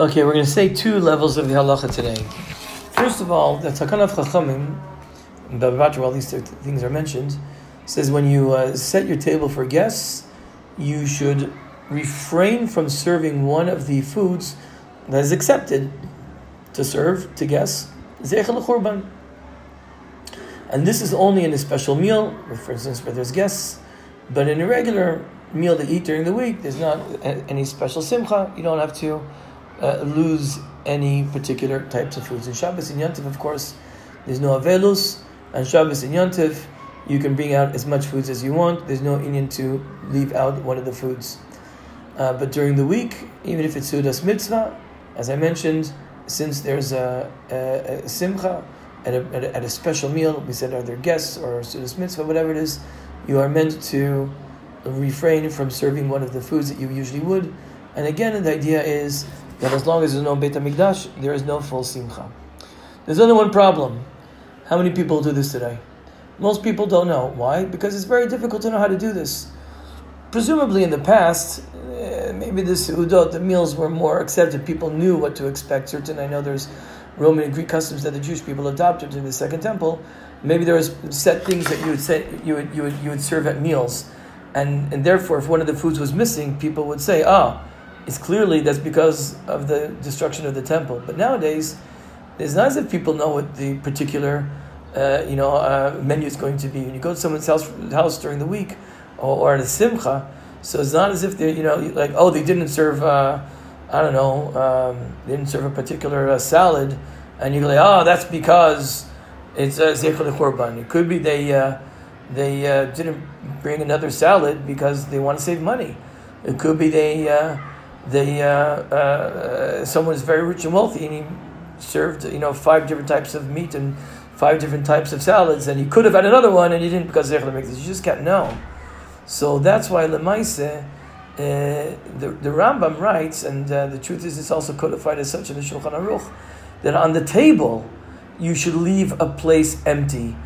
Okay, we're going to say two levels of the halacha today. First of all, the Takana of Chachamim, the where all these things are mentioned, says when you uh, set your table for guests, you should refrain from serving one of the foods that is accepted to serve to guests. And this is only in a special meal, for instance, where there's guests, but in a regular meal to eat during the week, there's not any special simcha. You don't have to uh, lose any particular types of foods. In Shabbos and Yantiv, of course, there's no avelus. and Shabbos and Yantiv, you can bring out as much foods as you want. There's no inyan to leave out one of the foods. Uh, but during the week, even if it's Seudas Mitzvah, as I mentioned, since there's a, a, a simcha at a, at a, at, a, special meal, we said are there guests or Seudas Mitzvah, whatever it is, you are meant to refrain from serving one of the foods that you usually would. And again, the idea is that as long as there's no Beit HaMikdash, there is no full simcha. There's only one problem. How many people do this today? Most people don't know. Why? Because it's very difficult to know how to do this. Presumably in the past, uh, maybe the seudot, the meals were more accepted. People knew what to expect. Certain, I know there's Roman and Greek customs that the Jewish people adopted in the Second Temple. Maybe there was set things that you would say you would you would you would serve at meals, and and therefore, if one of the foods was missing, people would say, "Ah, oh, it's clearly that's because of the destruction of the temple. But nowadays, it's not as if people know what the particular uh, you know uh, menu is going to be. When you go to someone's house, house during the week or, or at a simcha, so it's not as if they you know like oh they didn't serve uh, I don't know um, they didn't serve a particular uh, salad, and you go like oh that's because it's uh, zechel churban. It could be they uh, they didn't bring another salad because they want to save money. It could be they they uh, uh, someone is very rich and wealthy, and he served you know five different types of meat and five different types of salads, and he could have had another one, and he didn't because they're make this. You just can't know. So that's why lemaise. Uh, the, the Rambam writes, and uh, the truth is, it's also codified as such in the Shulchan Aruch, that on the table you should leave a place empty,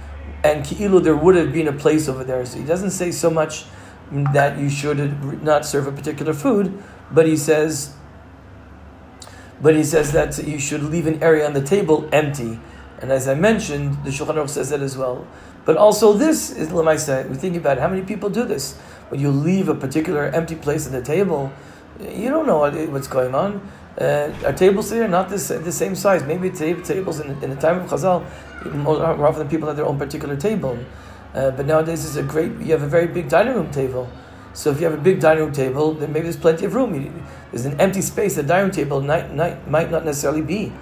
and ki'ilu there would have been a place over there. So he doesn't say so much that you should not serve a particular food, but he says, but he says that you should leave an area on the table empty. And as I mentioned, the Shulchan Aruch says that as well. But also this is Lamaisa. We think about how many people do this. When you leave a particular empty place at the table, you don't know what's going on. Uh, our tables today are not this, the same size. Maybe tables in, in the time of Chazal, more, often people have their own particular table. Uh, but nowadays, it's a great. You have a very big dining room table. So if you have a big dining room table, then maybe there's plenty of room. There's an empty space. The dining table might, might, might not necessarily be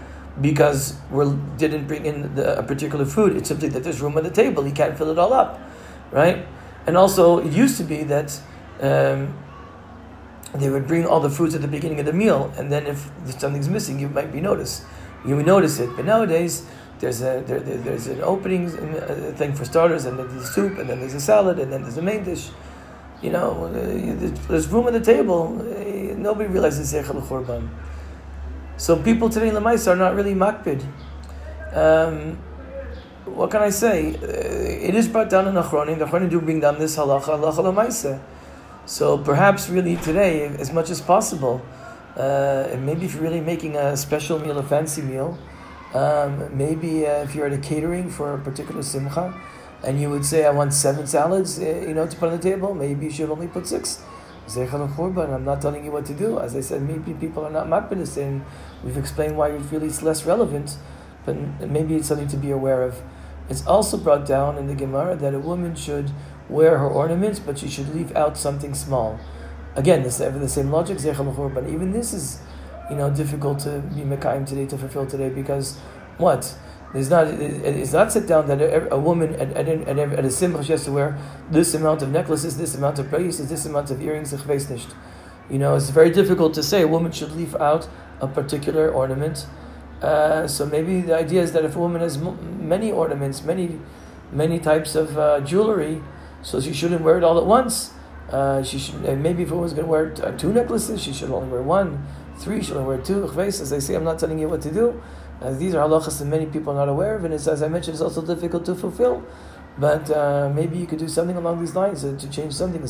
because we didn't bring in the, a particular food. It's simply that there's room on the table. You can't fill it all up, right? And also, it used to be that um, they would bring all the foods at the beginning of the meal, and then if something's missing, you might be noticed. You would notice it. But nowadays, there's a there, there's an opening uh, thing for starters, and then there's soup, and then there's a salad, and then there's a main dish you know, there's room at the table. Nobody realizes Zechel Churban. So people today in the Lamaisa are not really makbid. Um, what can I say? Uh, it is brought down in Achronim. The Achronim do bring down this halacha, halacha lemaisa. So perhaps really today, as much as possible, uh, maybe if you're really making a special meal, a fancy meal, um, maybe uh, if you're at a catering for a particular simcha, and you would say, I want seven salads, eh, you know, to put on the table, maybe you should only put six. I'm not telling you what to do. As I said, maybe people are not makbidis, and we've explained why we feel it's less relevant, but maybe it's something to be aware of. It's also brought down in the Gemara that a woman should wear her ornaments, but she should leave out something small. Again, this the same logic, but even this is, you know, difficult to be mekayim today to fulfill today because what it's not, it's not set down that a, woman at, at, at, at, a simcha she has to wear this amount of necklaces, this amount of bracelets, this amount of earrings, You know, it's very difficult to say a woman should leave out a particular ornament. Uh, so maybe the idea is that if a woman has m- many ornaments, many, many types of uh, jewelry, so she shouldn't wear it all at once. Uh, she should, maybe if a woman's going to wear t- two necklaces, she should only wear one. Three, she should only wear two. As I say, I'm not telling you what to do. These are halachas that many people are not aware of, and as I mentioned, it's also difficult to fulfill. But uh, maybe you could do something along these lines uh, to change something.